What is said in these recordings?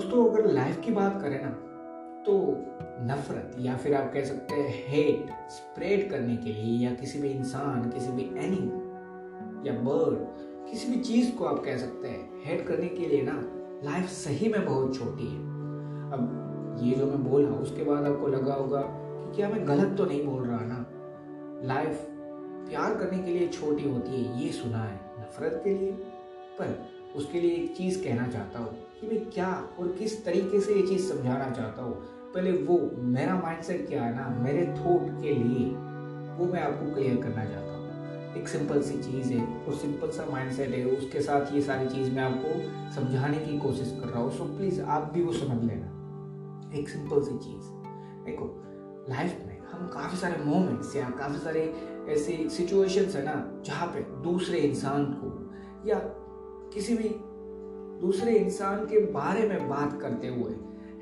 दोस्तों, अगर लाइफ की बात करें ना तो नफरत या फिर आप कह सकते हैं हेट स्प्रेड करने के लिए या किसी भी इंसान, किसी भी एनिमल या बर्ड किसी भी चीज़ को आप कह सकते हैं हेट करने के लिए ना लाइफ सही में बहुत छोटी है। अब ये जो मैं बोल, उसके बाद आपको लगा होगा कि क्या मैं गलत तो नहीं बोल रहा ना? लाइफ प्यार करने के लिए छोटी होती है, ये सुना है, नफरत के लिए, पर उसके लिए एक चीज़ कहना चाहता हूँ। कि मैं क्या और किस तरीके से ये चीज़ समझाना चाहता हूँ? पहले वो, मेरा माइंडसेट क्या है ना, मेरे थॉट के लिए वो मैं आपको क्लियर करना चाहता हूँ। एक सिंपल सी चीज़ है और सिंपल सा माइंडसेट है, उसके साथ ये सारी चीज़ मैं आपको समझाने की कोशिश कर रहा हूँ। सो प्लीज़ आप भी वो समझ लेना। एक सिंपल सी चीज़। देखो लाइफ में हम काफ़ी सारे मोमेंट्स या काफ़ी सारे ऐसे सिचुएशंस है ना, जहाँ पे दूसरे इंसान को या किसी भी दूसरे इंसान के बारे में बात करते हुए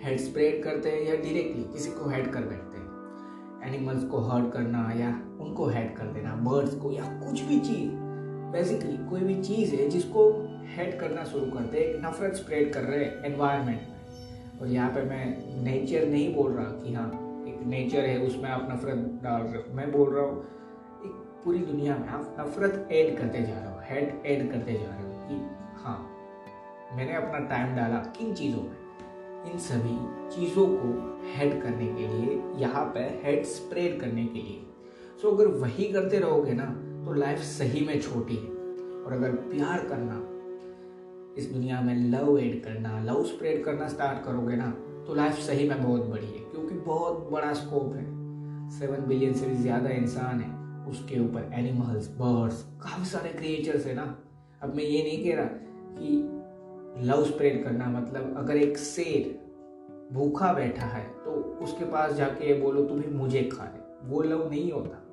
हेड स्प्रेड करते हैं या डायरेक्टली किसी को हेड कर बैठते हैं। एनिमल्स को हर्ट करना या उनको हेड कर देना बर्ड्स को या कुछ भी चीज़। बेसिकली कोई भी चीज़ है जिसको हेड करना शुरू करते हैं नफरत स्प्रेड कर रहे हैं एनवायरनमेंट में। और यहाँ पे मैं नेचर नहीं बोल रहा कि हाँ एक नेचर है, उसमें आप नफरत डाल रहे हो। मैं बोल रहा हूँ, एक पूरी दुनिया में आप नफरत ऐड करते जा रहे हो हेड ऐड करते जा रहे हो कि मैंने अपना टाइम डाला किन चीज़ों में। इन सभी चीज़ों को हेड करने के लिए, यहाँ पे हेड स्प्रेड करने के लिए। सो अगर वही करते रहोगे ना तो लाइफ सही में छोटी है। और अगर प्यार करना, इस दुनिया में लव एड करना लव स्प्रेड करना स्टार्ट करोगे ना तो लाइफ सही में बहुत बड़ी है, क्योंकि बहुत बड़ा स्कोप है। सेवन बिलियन से भी ज़्यादा इंसान है, उसके ऊपर एनिमल्स बर्ड्स काफ़ी सारे क्रिएचर्स है ना। अब मैं ये नहीं कह रहा कि लव स्प्रेड करना मतलब अगर एक शेर भूखा बैठा है तो उसके पास जाके बोलो तुम्हें मुझे खा ले। वो लव नहीं होता।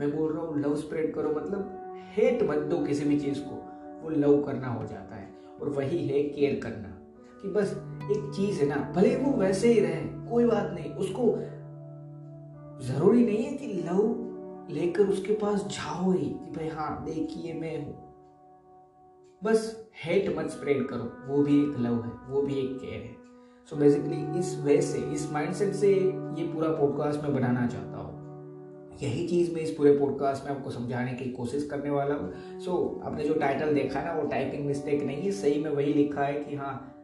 मैं बोल रहा हूँ, लव स्प्रेड करो। मतलब हेट मत दो किसी भी चीज़ को। वो लव करना हो जाता है और वही है केयर करना। कि बस एक चीज़ है ना, भले वो वैसे ही रहे, कोई बात नहीं। उसको ज़रूरी नहीं है कि लव लेकर उसके पास जाओ ही, कि भाई हाँ देखिए, मैं हूँ। बस हेट मत स्प्रेड करो। वो भी एक लव है वो भी एक केयर है। सो so बेसिकली इस वे से इस माइंडसेट से ये पूरा पॉडकास्ट मैं बनाना चाहता हूँ। यही चीज़ मैं इस पूरे पॉडकास्ट में आपको समझाने की कोशिश करने वाला हूँ। सो so, आपने जो टाइटल देखा है ना वो टाइपिंग मिस्टेक नहीं है। सही में वही लिखा है कि हाँ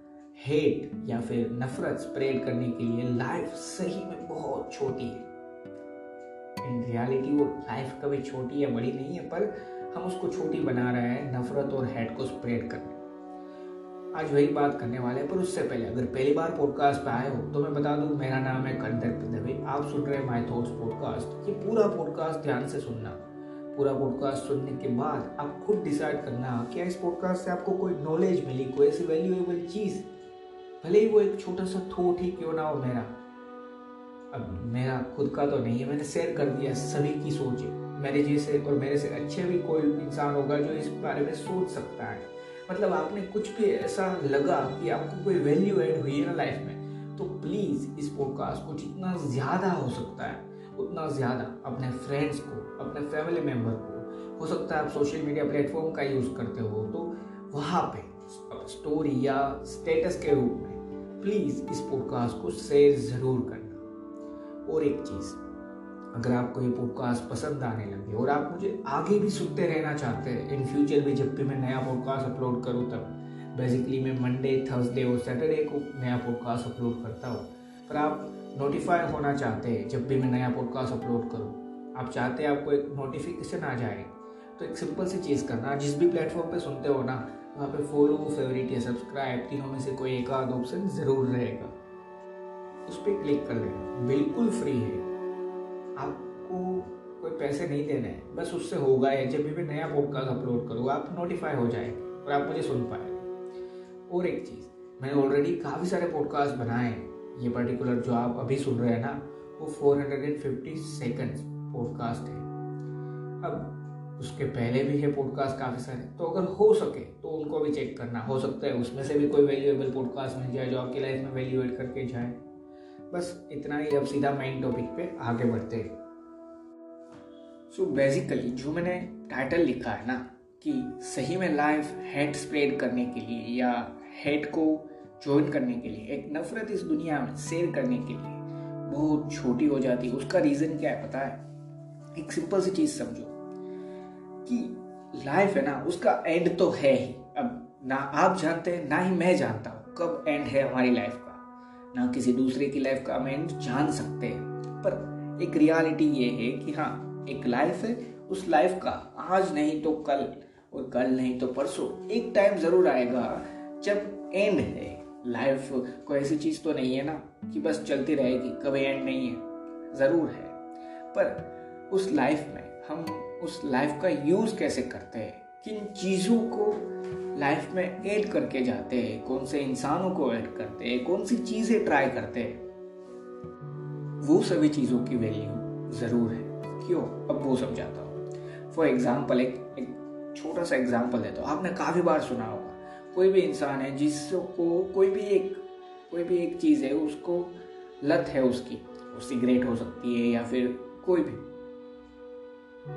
हेट या फिर नफरत स्प्रेड करने के लिए लाइफ सही में बहुत छोटी है। इन रियलिटी वो लाइफ कभी छोटी या बड़ी नहीं है पर हम उसको छोटी बना रहे हैं नफरत और हेड को स्प्रेड करने। आज वही बात करने वाले हैं, पर उससे पहले अगर पहली बार पॉडकास्ट पे आए हो तो मैं बता दूँ, मेरा नाम है कंदर दवे आप सुन रहे हैं माई थॉट्स पॉडकास्ट ये पूरा पॉडकास्ट ध्यान से सुनना। पूरा पॉडकास्ट सुनने के बाद आप खुद डिसाइड करना, क्या इस पॉडकास्ट से आपको कोई नॉलेज मिली, कोई ऐसी वैल्यूएबल चीज़? भले ही वो एक छोटा सा थोट ही क्यों ना हो मेरा। अब मेरा खुद का तो नहीं है, मैंने शेयर कर दिया सभी की सोच। मेरे जैसे और मेरे से अच्छे भी कोई इंसान होगा जो इस बारे में सोच सकता है। मतलब आपने कुछ भी ऐसा लगा कि आपको कोई वैल्यू ऐड हुई है ना लाइफ में तो प्लीज़ इस पॉडकास्ट को जितना ज़्यादा हो सकता है, उतना ज़्यादा अपने फ्रेंड्स को, अपने फैमिली मेंबर को, हो सकता है आप सोशल मीडिया प्लेटफॉर्म का यूज़ करते हो तो वहाँ पे स्टोरी या स्टेटस के रूप में प्लीज़ इस पॉडकास्ट को शेयर ज़रूर करना। और एक चीज़ अगर आपको ये पॉडकास्ट पसंद आने लगे और आप मुझे आगे भी सुनते रहना चाहते हैं इन फ्यूचर भी जब भी मैं नया पॉडकास्ट अपलोड करूँ तब बेसिकली मैं मंडे थर्सडे और सैटरडे को नया पॉडकास्ट अपलोड करता हूँ। पर आप नोटिफाई होना चाहते हैं जब भी मैं नया पॉडकास्ट अपलोड करूँ। आप चाहते हैं आपको एक नोटिफिकेशन आ जाए तो एक सिंपल सी चीज़ करना। जिस भी प्लेटफॉर्म पे सुनते हो ना, वहाँ पे फॉलो फेवरेट या सब्सक्राइब तीनों में से कोई एक आध ऑप्शन ज़रूर रहेगा। उस पर क्लिक कर लेना। बिल्कुल फ्री है। आपको कोई पैसे नहीं देने हैं। बस उससे होगा या, जब भी मैं नया पॉडकास्ट अपलोड करूँ, आप नोटिफाई हो जाए और आप मुझे सुन पाए। और एक चीज़, मैंने ऑलरेडी काफ़ी सारे पॉडकास्ट बनाए हैं। ये पर्टिकुलर जो आप अभी सुन रहे हैं ना, वो 450 सेकंड्स पॉडकास्ट है। अब उसके पहले भी है पॉडकास्ट काफ़ी सारे तो अगर हो सके तो उनको भी चेक करना। हो सकता है उसमें से भी कोई वैल्यूएबल पॉडकास्ट मिल जाए जो आपकी लाइफ में वैल्यू एड करके जाए। बस इतना ही, अब सीधा मेन टॉपिक पे आगे बढ़ते हैं। सो बेसिकली जो मैंने टाइटल लिखा है ना, कि सही में लाइफ हेड स्प्रेड करने के लिए या हेड को ज्वाइन करने के लिए, एक नफरत इस दुनिया में शेयर करने के लिए बहुत छोटी हो जाती है। उसका रीजन क्या है पता है? एक सिंपल सी चीज़ समझो कि लाइफ है ना, उसका एंड तो है ही। अब ना आप जानते हैं, ना ही मैं जानता हूँ, कब एंड है हमारी लाइफ का। ना किसी दूसरे की लाइफ का हम जान सकते हैं। पर एक रियलिटी ये है कि हाँ एक लाइफ है, उस लाइफ का आज नहीं तो कल और कल नहीं तो परसों। एक टाइम ज़रूर आएगा जब एंड है। लाइफ कोई ऐसी चीज़ तो नहीं है ना कि बस चलती रहेगी, कभी एंड नहीं है। ज़रूर है। पर उस लाइफ में हम उस लाइफ का यूज़ कैसे करते हैं? किन चीज़ों को लाइफ में ऐड करके जाते हैं कौन से इंसानों को ऐड करते हैं कौन सी चीज़ें ट्राई करते हैं वो सभी चीज़ों की वैल्यू ज़रूर है। क्यों? अब वो समझाता हूँ। फॉर एग्ज़ाम्पल एक, एक छोटा सा एग्ज़ाम्पल देता हूँ। आपने काफ़ी बार सुना होगा कोई भी इंसान है जिसको कोई भी एक कोई भी एक चीज़ है उसको लत है उसकी वो सिगरेट हो सकती है या फिर कोई भी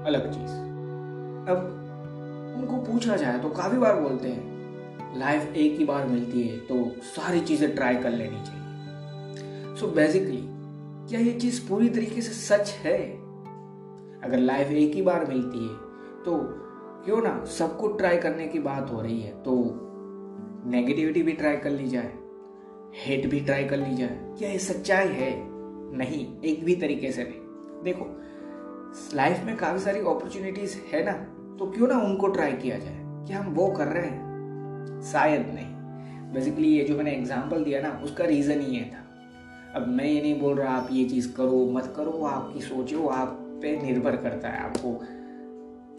अलग चीज़। अब उनको पूछा जाए तो काफ़ी बार बोलते हैं लाइफ एक ही बार मिलती है तो सारी चीज़ें ट्राई कर लेनी चाहिए. सो so बेसिकली क्या ये चीज़ पूरी तरीके से सच है? अगर लाइफ एक ही बार मिलती है तो क्यों ना सबको ट्राई करने की बात हो रही है तो नेगेटिविटी भी ट्राई कर ली जाए हेट भी ट्राई कर ली जाए। क्या ये सच्चाई है? नहीं, एक भी तरीके से नहीं। देखो लाइफ में काफ़ी सारी अपॉर्चुनिटीज़ है ना तो क्यों ना उनको ट्राई किया जाए कि हम वो कर रहे हैं? शायद नहीं। बेसिकली ये जो मैंने एग्ज़ाम्पल दिया ना, उसका रीज़न ही ये था। अब मैं ये नहीं बोल रहा, आप ये चीज़ करो, मत करो, आपकी सोचो आप पे निर्भर करता है आपको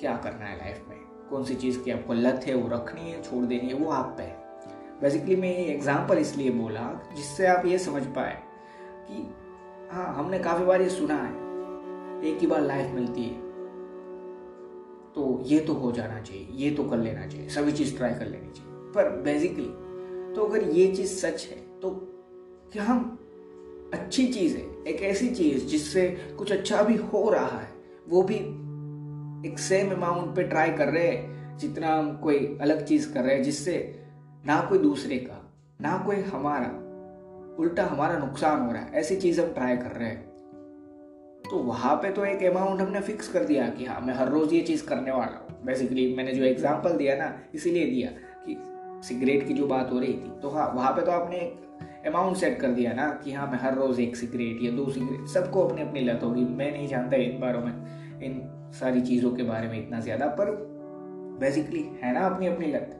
क्या करना है लाइफ में। कौन सी चीज़ की आपको लत है, वो रखनी है, छोड़ देनी है, वो आप पे है। बेसिकली मैं ये एग्ज़ाम्पल इसलिए बोला जिससे आप ये समझ पाए कि हाँ हमने काफ़ी बार ये सुना है। एक ही बार लाइफ मिलती है। तो ये तो हो जाना चाहिए, ये तो कर लेना चाहिए, सभी चीज़ ट्राई कर लेनी चाहिए। पर बेसिकली तो अगर ये चीज़ सच है तो क्या हम अच्छी चीज़ है, एक ऐसी चीज़ जिससे कुछ अच्छा भी हो रहा है, वो भी एक सेम अमाउंट पे ट्राई कर रहे हैं, जितना हम कोई अलग चीज़ कर रहे हैं, जिससे ना कोई दूसरे का, ना कोई हमारा, उल्टा हमारा नुकसान हो रहा है, ऐसी चीज़ हम ट्राई कर रहे हैं। तो वहाँ पे तो एक अमाउंट हमने फिक्स कर दिया कि हाँ मैं हर रोज़ ये चीज़ करने वाला हूँ। बेसिकली मैंने जो एग्ज़ाम्पल दिया ना इसीलिए दिया कि सिगरेट की जो बात हो रही थी। तो हाँ वहाँ पे तो आपने एक अमाउंट सेट कर दिया ना कि हाँ मैं हर रोज़ एक सिगरेट या दो सिगरेट सबको अपनी अपनी लत होगी। मैं नहीं जानता इन बारों में इन सारी चीज़ों के बारे में इतना ज़्यादा पर बेसिकली है ना अपनी अपनी लत।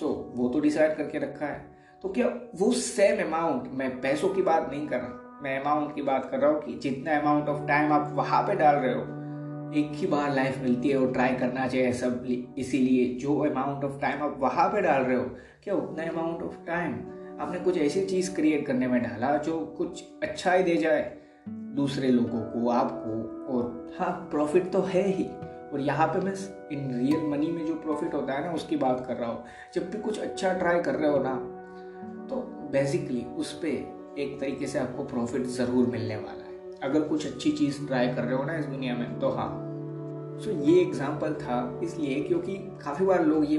सो so, वो तो डिसाइड करके रखा है। तो क्या वो सेम अमाउंट मैं पैसों की बात नहीं कर रहा? मैं अमाउंट की बात कर रहा हूँ कि जितना अमाउंट ऑफ़ टाइम आप वहाँ पे डाल रहे हो, एक ही बार लाइफ मिलती है और ट्राई करना चाहिए सब इसीलिए जो अमाउंट ऑफ़ टाइम आप वहाँ पे डाल रहे हो, क्या उतना अमाउंट ऑफ़ टाइम आपने कुछ ऐसी चीज़ क्रिएट करने में डाला जो कुछ अच्छा ही दे जाए दूसरे लोगों को, आपको और हाँ प्रॉफिट तो है ही। और यहाँ पे मैं इन रियल मनी में जो प्रॉफिट होता है ना, उसकी बात कर रहा हूँ। जब भी कुछ अच्छा ट्राई कर रहे हो ना तो बेसिकली उस पर एक तरीके से आपको प्रॉफिट ज़रूर मिलने वाला है। अगर कुछ अच्छी चीज़ ट्राई कर रहे हो ना इस दुनिया में तो हाँ। सो so, ये एग्ज़ाम्पल था इसलिए क्योंकि काफ़ी बार लोग ये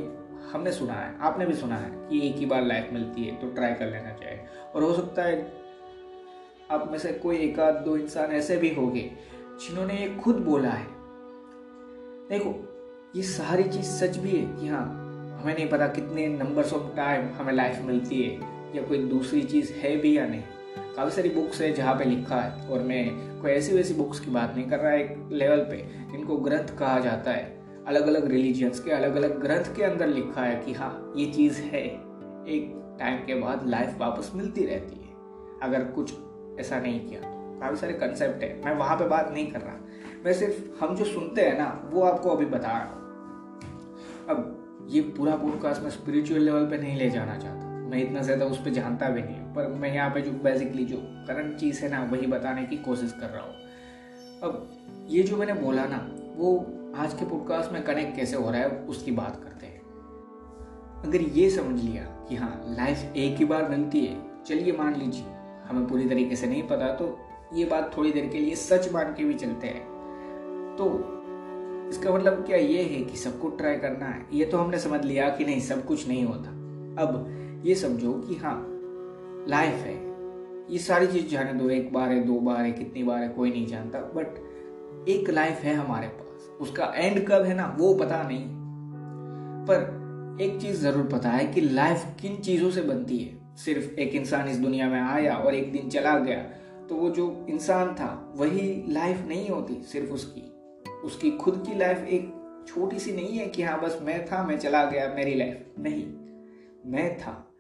हमने सुना है आपने भी सुना है कि एक ही बार लाइफ मिलती है तो ट्राई कर लेना चाहिए। और हो सकता है आप में से कोई एक आध दो इंसान ऐसे भी होंगे जिन्होंने ये खुद बोला है। देखो ये सारी चीज़ सच भी है कि हाँ हमें नहीं पता कितने नंबर्स ऑफ़ टाइम हमें लाइफ मिलती है। या कोई दूसरी चीज़ है भी या नहीं। काफ़ी सारी बुक्स है जहाँ पे लिखा है, और मैं कोई ऐसी वैसी बुक्स की बात नहीं कर रहा एक लेवल पे, जिनको ग्रंथ कहा जाता है। अलग अलग रिलीजियंस के अलग अलग ग्रंथ के अंदर लिखा है कि हाँ ये चीज़ है। एक टाइम के बाद लाइफ वापस मिलती रहती है, अगर कुछ ऐसा नहीं किया तो। काफ़ी सारे कंसेप्ट है, मैं वहाँ पे बात नहीं कर रहा। मैं सिर्फ़, हम जो सुनते हैं ना, वो आपको अभी बता रहा हूँ। अब, ये पूरा पॉडकास्ट मैं स्पिरिचुअल लेवल पे नहीं ले जाना चाहता। मैं इतना ज़्यादा उस पर जानता भी नहीं पर मैं यहाँ पे जो बेसिकली जो करंट चीज़ है ना, वही बताने की कोशिश कर रहा हूँ। अब ये जो मैंने बोला ना, वो आज के पॉडकास्ट में कनेक्ट कैसे हो रहा है, उसकी बात करते हैं। अगर ये समझ लिया कि हाँ लाइफ एक ही बार मिलती है, चलिए मान लीजिए, हमें पूरी तरीके से नहीं पता तो ये बात थोड़ी देर के लिए सच मान के भी चलते हैं। तो इसका मतलब क्या ये है कि सब कुछ ट्राई करना है? ये तो हमने समझ लिया कि नहीं, सब कुछ नहीं होता। अब ये समझो कि हाँ लाइफ है। ये सारी चीज़ जाने दो, एक बार है, दो बार है, कितनी बार है, कोई नहीं जानता बट एक लाइफ है हमारे पास। उसका एंड कब है ना, वो पता नहीं। पर एक चीज़ ज़रूर पता है कि लाइफ किन चीज़ों से बनती है। सिर्फ़ एक इंसान इस दुनिया में आया और एक दिन चला गया तो वो जो इंसान था, वही लाइफ नहीं होती सिर्फ़ उसकी। उसकी खुद की लाइफ एक छोटी सी नहीं है कि हाँ बस मैं था, मैं चला गया, मेरी लाइफ नहीं, मैं था।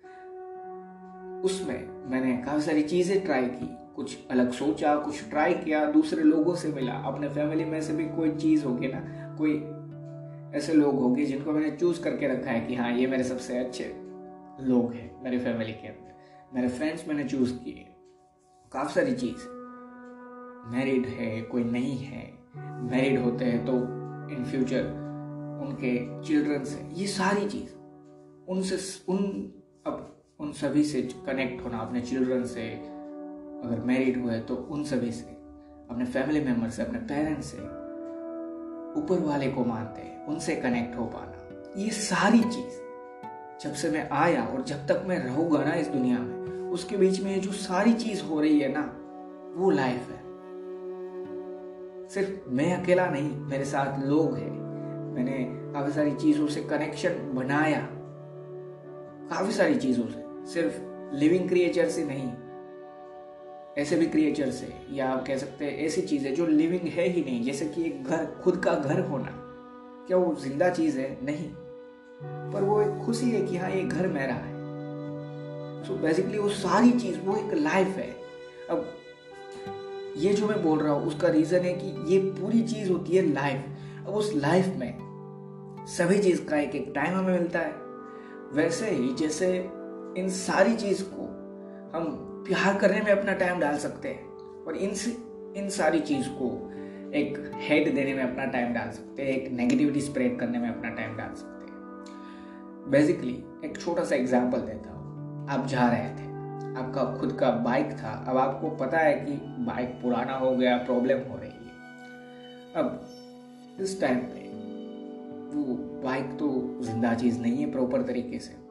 उसमें मैंने काफ़ी सारी चीज़ें ट्राई की। कुछ अलग सोचा, कुछ ट्राई किया, दूसरे लोगों से मिला। अपने फैमिली में से भी कोई चीज़ होगी ना, कोई ऐसे लोग होंगे जिनको मैंने चूज़ करके रखा है कि हाँ ये मेरे सबसे अच्छे लोग हैं, मेरे फैमिली के अंदर। मेरे फ्रेंड्स मैंने चूज़ किए। काफ़ी सारी चीज़। मैरिड है, कोई नहीं है मैरिड होते हैं तो इन फ्यूचर उनके चिल्ड्रन से। ये सारी चीज़, उनसे, उन उन सभी से कनेक्ट होना, अपने चिल्ड्रन से, अगर मैरिड हुए तो उन सभी से, अपने फैमिली मेंबर से, अपने पेरेंट्स से, ऊपर वाले को मानते हैं, उनसे कनेक्ट हो पाना। ये सारी चीज़, जब से मैं आया और जब तक मैं रहूँगा ना इस दुनिया में, उसके बीच में जो सारी चीज़ हो रही है ना, वो लाइफ है। सिर्फ़ मैं अकेला नहीं, मेरे साथ लोग हैं। मैंने काफ़ी सारी चीज़ों से कनेक्शन बनाया। काफ़ी सारी चीज़ों से। सिर्फ़ लिविंग क्रिएचर से नहीं, ऐसे भी क्रिएचर से या आप कह सकते हैं ऐसी चीज़ें जो लिविंग है ही नहीं, जैसे कि एक घर, खुद का घर होना। क्या वो ज़िंदा चीज़ है? नहीं। पर वो एक खुशी है कि हाँ ये घर मेरा है। सो so बेसिकली वो सारी चीज़, वो एक लाइफ है। अब, ये जो मैं बोल रहा हूँ, उसका रीजन है कि ये पूरी चीज़ होती है लाइफ अब उस लाइफ में, सभी चीज़ का एक एक टाइम हमें मिलता है। वैसे ही, जैसे इन सारी चीज़ को हम प्यार करने में अपना टाइम डाल सकते हैं और इन इन सारी चीज़ को एक हेड देने में अपना टाइम डाल सकते हैं, एक नेगेटिविटी स्प्रेड करने में अपना टाइम डाल सकते हैं। बेसिकली एक छोटा सा एग्ज़ाम्पल देता हूँ। आप जा रहे थे, आपका खुद का बाइक था, अब आपको पता है कि बाइक पुराना हो गया प्रॉब्लम हो रही है। अब, इस टाइम पे वो बाइक तो ज़िंदा चीज़ नहीं है प्रॉपर तरीके से।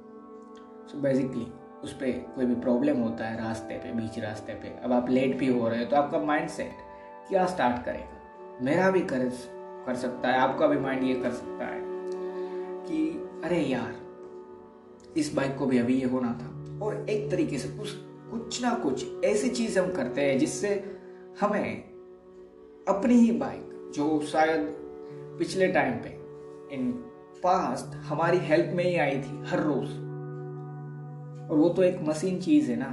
सो बेसिकली उस पर कोई भी प्रॉब्लम होता है रास्ते पे, बीच रास्ते पे, अब आप लेट भी हो रहे हो तो आपका माइंड सेट क्या स्टार्ट करेगा? मेरा भी कर कर सकता है, आपका भी माइंड ये कर सकता है कि, अरे यार, इस बाइक को भी अभी ये होना था। और एक तरीके से कुछ कुछ ना कुछ ऐसी चीज़ हम करते हैं जिससे हमें अपनी ही बाइक जो शायद पिछले टाइम पे इन पास्ट हमारी हेल्प में ही आई थी हर रोज। और वो तो एक मशीन चीज़ है ना।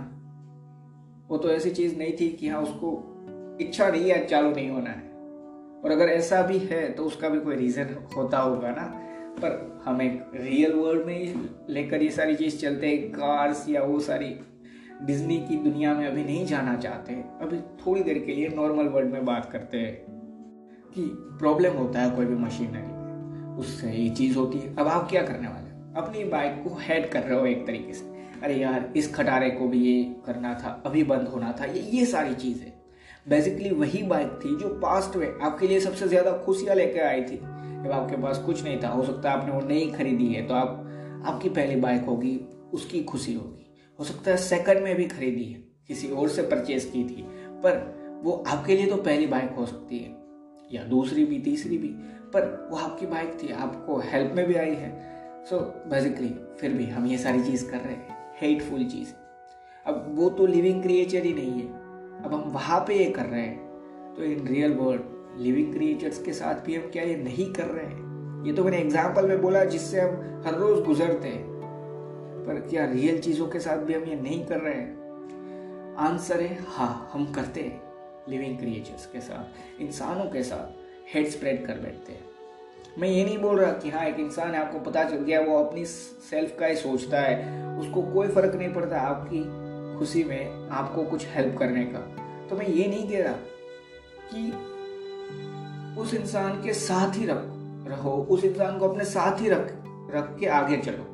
वो तो ऐसी चीज़ नहीं थी कि हाँ उसको इच्छा नहीं है, चालू नहीं होना है। और अगर ऐसा भी है तो उसका भी कोई रीजन होता होगा ना। पर हम एक रियल वर्ल्ड में ही लेकर ये सारी चीज़ चलते हैं कार्स या वो सारी डिज्नी की दुनिया में अभी नहीं जाना चाहते। अभी थोड़ी देर के लिए नॉर्मल वर्ल्ड में बात करते हैं कि प्रॉब्लम होता है कोई भी मशीनरी उससे ये चीज़ होती है। अब आप क्या करने वाले अपनी बाइक को हेड कर रहे हो एक तरीके से। अरे यार इस खटारे को भी ये करना था अभी बंद होना था ये ये सारी चीज़। बेसिकली वही बाइक थी जो पास्ट में आपके लिए सबसे ज़्यादा खुशियाँ लेकर आई थी। जब आपके पास कुछ नहीं था हो सकता है आपने वो नहीं खरीदी है तो आप आपकी पहली बाइक होगी उसकी खुशी होगी। हो सकता है सेकंड में भी खरीदी है किसी और से परचेज की थी पर वो आपके लिए तो पहली बाइक हो सकती है। या दूसरी भी तीसरी भी पर वो आपकी बाइक थी आपको हेल्प में भी आई है। सो so, बेसिकली फिर भी हम ये सारी चीज़ कर रहे हैं। हेटफुल चीज़। अब वो तो लिविंग क्रिएचर ही नहीं है। अब हम वहाँ पे ये कर रहे हैं। तो in real world living creatures के साथ भी हम क्या ये नहीं कर रहे हैं? ये तो मैंने एग्ज़ाम्पल में बोला जिससे हम हर रोज गुजरते हैं। पर क्या रियल चीज़ों के साथ भी हम ये नहीं कर रहे हैं? आंसर है हाँ हम करते हैं लिविंग क्रिएचर्स के साथ, इंसानों के साथ हेड स्प्रेड कर बैठते हैं। मैं ये नहीं बोल रहा कि हाँ एक इंसान है, आपको पता चल गया, वो अपनी सेल्फ का ही सोचता है उसको कोई फ़र्क नहीं पड़ता आपकी खुशी में आपको कुछ हेल्प करने का। तो मैं ये नहीं कह रहा कि उस इंसान के साथ ही रख, रहो, उस इंसान को अपने साथ ही रख रख के आगे चलो।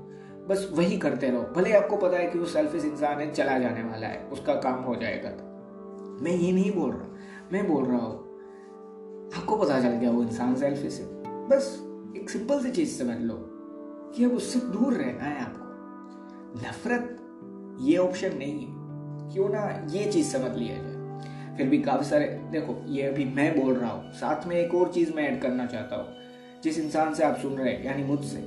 बस वही करते रहो। भले आपको पता है कि वो सेल्फिश इंसान है, चला जाने वाला है, उसका काम हो जाएगा। मैं ये नहीं बोल रहा। मैं बोल रहा हूँ, आपको पता चल गया वो इंसान सेल्फिश है। बस एक सिंपल सी चीज़ समझ लो कि अब उससे दूर रहना है आपको। नफरत, ये ऑप्शन नहीं है। क्यों ना ये चीज़ समझ लिया जाए। फिर भी काफ़ी सारे, देखो, ये अभी मैं बोल रहा हूँ, साथ में एक और चीज़ मैं ऐड करना चाहता हूँ, जिस इंसान से आप सुन रहे हैं, यानी मुझसे।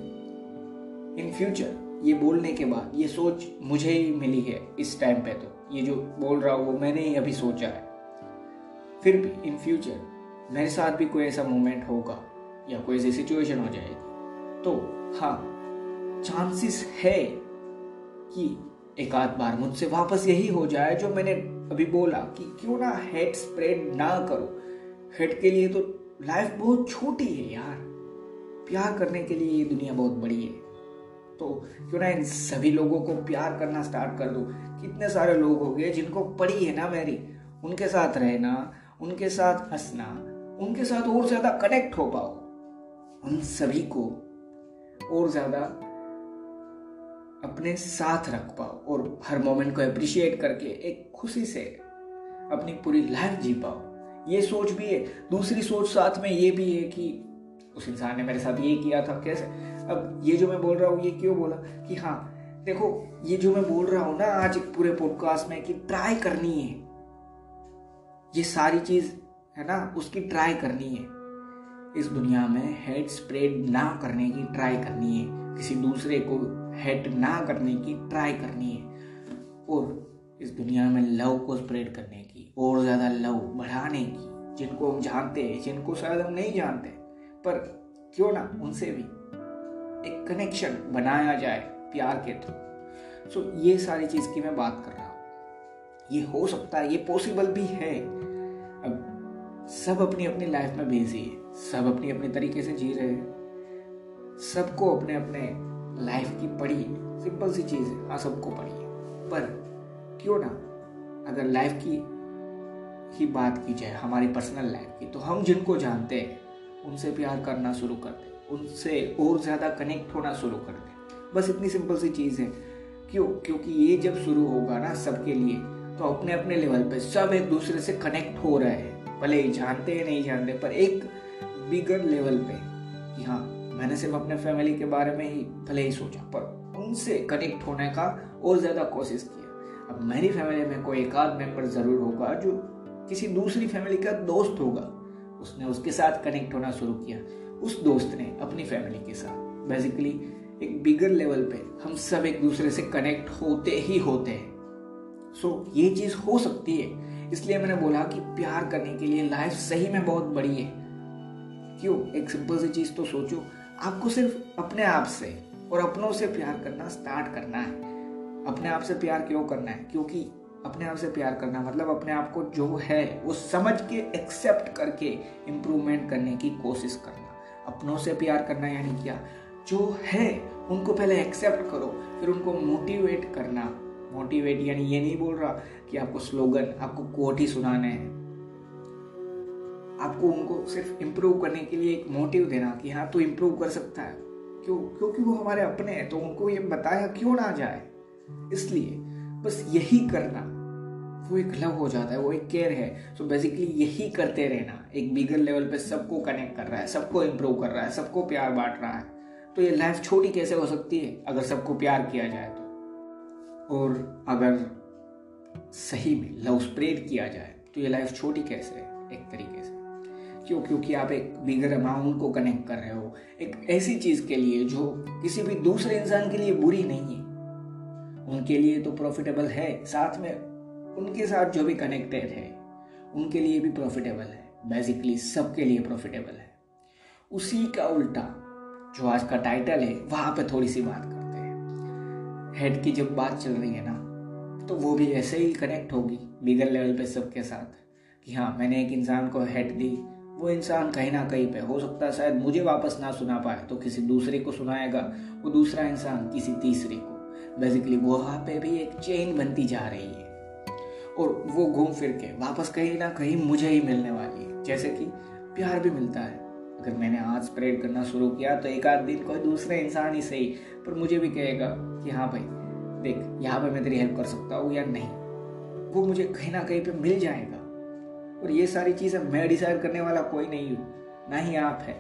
इन फ्यूचर ये बोलने के बाद, ये सोच मुझे ही मिली है इस टाइम पे तो। ये जो बोल रहा हूँ, वो मैंने ही अभी सोचा है। फिर भी इन फ्यूचर मेरे साथ भी कोई ऐसा मोमेंट होगा, या कोई ऐसी सिचुएशन हो जाएगी। तो हाँ चांसेस है कि एक आध बार मुझसे वापस यही हो जाए जो मैंने अभी बोला कि क्यों ना हेड स्प्रेड ना करो। हेड के लिए तो लाइफ बहुत छोटी है यार। प्यार करने के लिए ये दुनिया बहुत बड़ी है। तो क्यों ना इन सभी लोगों को प्यार करना स्टार्ट कर दो। कितने सारे लोग हो गए जिनको पड़ी है ना मेरी। उनके साथ रहना, उनके साथ हंसना, उनके साथ और ज़्यादा कनेक्ट हो पाओ। उन सभी को और ज़्यादा अपने साथ रख पाओ और हर मोमेंट को अप्रिशिएट करके एक खुशी से अपनी पूरी लाइफ जी पाओ। ये सोच भी है। दूसरी सोच साथ में ये भी है कि उस इंसान ने मेरे साथ ये किया था, कैसे? अब ये जो मैं बोल रहा हूँ, ये क्यों बोला? कि हाँ देखो, ये जो मैं बोल रहा हूँ ना आज पूरे पॉडकास्ट में कि ट्राई करनी है। ये सारी चीज़ है ना, उसकी ट्राई करनी है। इस दुनिया में हेड स्प्रेड ना करने की ट्राई करनी है। किसी दूसरे को हेट ना करने की, ट्राई करनी है। और इस दुनिया में लव को स्प्रेड करने की, और ज़्यादा लव बढ़ाने की, जिनको हम जानते हैं, जिनको शायद हम नहीं जानते, पर क्यों ना उनसे भी एक कनेक्शन बनाया जाए प्यार के थ्रू। सो ये सारी चीज़ की मैं बात कर रहा हूँ। ये हो सकता है, ये पॉसिबल भी है। अब सब अपनी अपनी लाइफ में बिज़ी है, सब अपनी अपनी तरीके से जी रहे हैं, सबको अपने अपने लाइफ की पढ़ी, सिंपल सी चीज़ है हाँ सबको पढ़ी है। पर क्यों ना अगर लाइफ की ही बात की जाए, हमारी पर्सनल लाइफ की तो हम जिनको जानते हैं, उनसे प्यार करना शुरू कर दें। उनसे और ज़्यादा कनेक्ट होना शुरू कर दें। बस इतनी सिंपल सी चीज़ है। क्यों? क्योंकि ये जब शुरू होगा ना सबके लिए तो अपने अपने लेवल पे सब एक दूसरे से कनेक्ट हो रहे हैं। भले ही जानते हैं, नहीं जानते, पर एक बिगर लेवल पे कि हाँ मैंने सिर्फ़ अपने फैमिली के बारे में ही भले ही सोचा पर उनसे कनेक्ट होने का और ज़्यादा कोशिश किया। अब मेरी फैमिली में कोई एक आध मेंबर ज़रूर होगा जो किसी दूसरी फैमिली का दोस्त होगा। उसने उसके साथ कनेक्ट होना शुरू किया। उस दोस्त ने अपनी फैमिली के साथ। बेसिकली एक बिगर लेवल पे हम सब एक दूसरे से कनेक्ट होते ही होते हैं। सो so, ये चीज़ हो सकती है। इसलिए मैंने बोला कि प्यार करने के लिए लाइफ सही में बहुत बड़ी है। क्यों? एक सिंपल सी चीज़ तो सोचो। आपको सिर्फ़ अपने आप से और अपनों से प्यार करना स्टार्ट करना है। अपने आप से प्यार क्यों करना है? क्योंकि अपने आप से प्यार करना मतलब अपने आप को जो है, वो समझ के एक्सेप्ट करके इम्प्रूवमेंट करने की कोशिश करना। अपनों से प्यार करना यानी क्या? जो है, उनको पहले एक्सेप्ट करो, फिर उनको मोटिवेट करना। मोटिवेट यानी ये नहीं बोल रहा कि आपको स्लोगन आपको कोट ही सुनाने हैं। आपको उनको सिर्फ़ इम्प्रूव करने के लिए एक मोटिव देना कि हाँ तू इम्प्रूव कर सकता है। क्यों? क्योंकि वो हमारे अपने हैं तो उनको ये बताया क्यों ना जाए? इसलिए बस यही करना। वो एक लव हो जाता है, वो एक केयर है। सो so बेसिकली यही करते रहना। एक बिगर लेवल पे सबको कनेक्ट कर रहा है, सबको इम्प्रूव कर रहा है, सबको प्यार बांट रहा है। तो ये लाइफ छोटी कैसे हो सकती है? अगर सबको प्यार किया जाए तो। और अगर सही में लव स्प्रेड किया जाए तो ये लाइफ छोटी कैसे है? एक तरीके से। क्यों? क्योंकि आप एक बिगर अमाउंट को कनेक्ट कर रहे हो। एक ऐसी चीज़ के लिए जो किसी भी दूसरे इंसान के लिए बुरी नहीं है। उनके लिए तो प्रॉफिटेबल है। साथ में उनके साथ जो भी कनेक्टेड है, उनके लिए भी प्रॉफिटेबल है। बेसिकली सबके लिए प्रॉफिटेबल है। उसी का उल्टा जो आज का टाइटल है, वहाँ पे थोड़ी सी बात करते हैं। हेड की जब बात चल रही है ना तो वो भी ऐसे ही कनेक्ट होगी बिगर लेवल पे सबके साथ। कि हाँ मैंने एक इंसान को हेड दी वो इंसान कहीं ना कहीं पे, हो सकता है शायद मुझे वापस ना सुना पाए तो किसी दूसरे को सुनाएगा, वो दूसरा इंसान किसी तीसरे को। बेसिकली वहाँ पे भी एक चेन बनती जा रही है। और वो घूम फिर के वापस कहीं ना कहीं मुझे ही मिलने वाली है। जैसे कि प्यार भी मिलता है। अगर मैंने आज स्प्रेड करना शुरू किया तो एक आध दिन कोई दूसरे इंसान ही सही, पर मुझे भी कहेगा कि हाँ भाई, देख, यहाँ पे मैं तेरी हेल्प कर सकता हूँ या नहीं। वो मुझे कहीं ना कहीं पे मिल जाएगा। और ये सारी चीज़ें मैं डिसाइड करने वाला कोई नहीं हूँ, ना ही आप है।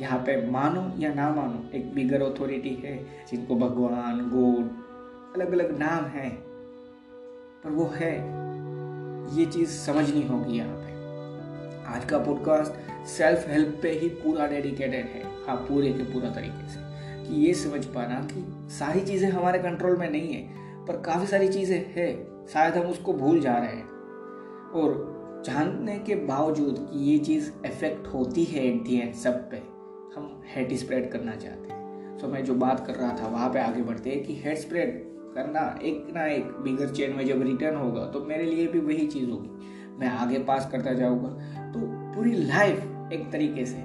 यहाँ पे मानो या ना मानो, एक बिगर अथॉरिटी है, जिनको भगवान गोड अलग अलग नाम है, पर वो है। ये चीज़ समझनी होगी यहाँ पे। आज का पॉडकास्ट सेल्फ हेल्प पे ही पूरा डेडिकेटेड है हाँ पूरे के पूरा तरीके से। कि ये समझ पाना कि सारी चीज़ें हमारे कंट्रोल में नहीं है, पर काफ़ी सारी चीज़ें है, शायद हम उसको भूल जा रहे हैं। और जानने के बावजूद कि ये चीज़ इफ़ेक्ट होती है एट दी एंड सब पे, हम हेड स्प्रेड करना चाहते हैं। सो मैं जो बात कर रहा था, वहाँ पे आगे बढ़ते हैं कि हेड स्प्रेड करना एक ना एक बिगर चेन में जब रिटर्न होगा तो मेरे लिए भी वही चीज़ होगी। मैं आगे पास करता जाऊँगा। तो पूरी लाइफ एक तरीके से,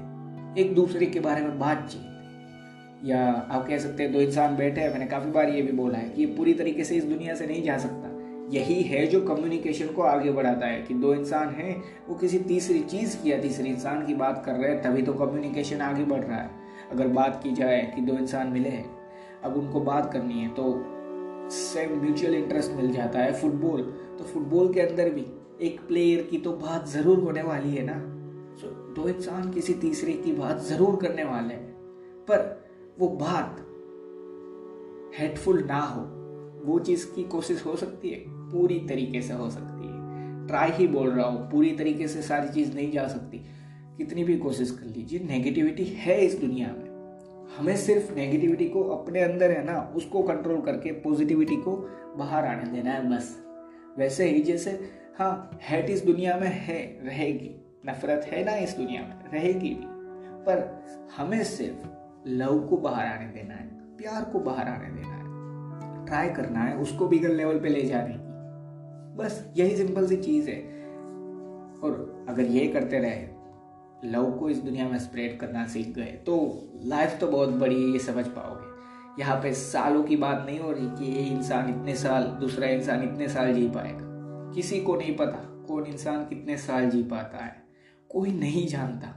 एक दूसरे के बारे में बातचीत। या आप कह सकते हैं दो इंसान बैठे हैं, मैंने काफ़ी बार ये भी बोला है कि ये पूरी तरीके से इस दुनिया से नहीं जा सकता। यही है जो कम्युनिकेशन को आगे बढ़ाता है कि दो इंसान हैं, वो किसी तीसरी चीज़ की या तीसरे इंसान की बात कर रहे हैं, तभी तो कम्युनिकेशन आगे बढ़ रहा है। अगर बात की जाए कि दो इंसान मिले हैं, अब उनको बात करनी है तो सेम म्यूचुअल इंटरेस्ट मिल जाता है फुटबॉल तो फुटबॉल के अंदर भी एक प्लेयर की तो बात ज़रूर होने वाली है ना। सो दो इंसान किसी तीसरे की बात ज़रूर करने वाले हैं, पर वो बात हेडफुल ना हो, वो चीज़ की कोशिश हो सकती है। पूरी तरीके से हो सकती है। ट्राई ही बोल रहा हूँ, पूरी तरीके से सारी चीज़ नहीं जा सकती। कितनी भी कोशिश कर लीजिए नेगेटिविटी है इस दुनिया में। हमें सिर्फ़ नेगेटिविटी को अपने अंदर है ना, उसको कंट्रोल करके पॉजिटिविटी को बाहर आने देना है बस। वैसे ही जैसे हाँ हेट इस दुनिया में है, रहेगी। नफरत है ना इस दुनिया में, रहेगी भी। पर हमें सिर्फ़ लव को बाहर आने देना है, प्यार को बाहर आने देना है। ट्राई करना है, उसको बिगल लेवल पे ले जाने की। बस यही सिंपल सी चीज़ है। और अगर ये करते रहे, लव को इस दुनिया में स्प्रेड करना सीख गए तो लाइफ तो बहुत बड़ी है, ये समझ पाओगे। यहाँ पे सालों की बात नहीं हो रही कि ये इंसान इतने साल, दूसरा इंसान इतने साल जी पाएगा। किसी को नहीं पता कौन इंसान कितने साल जी पाता है। कोई नहीं जानता।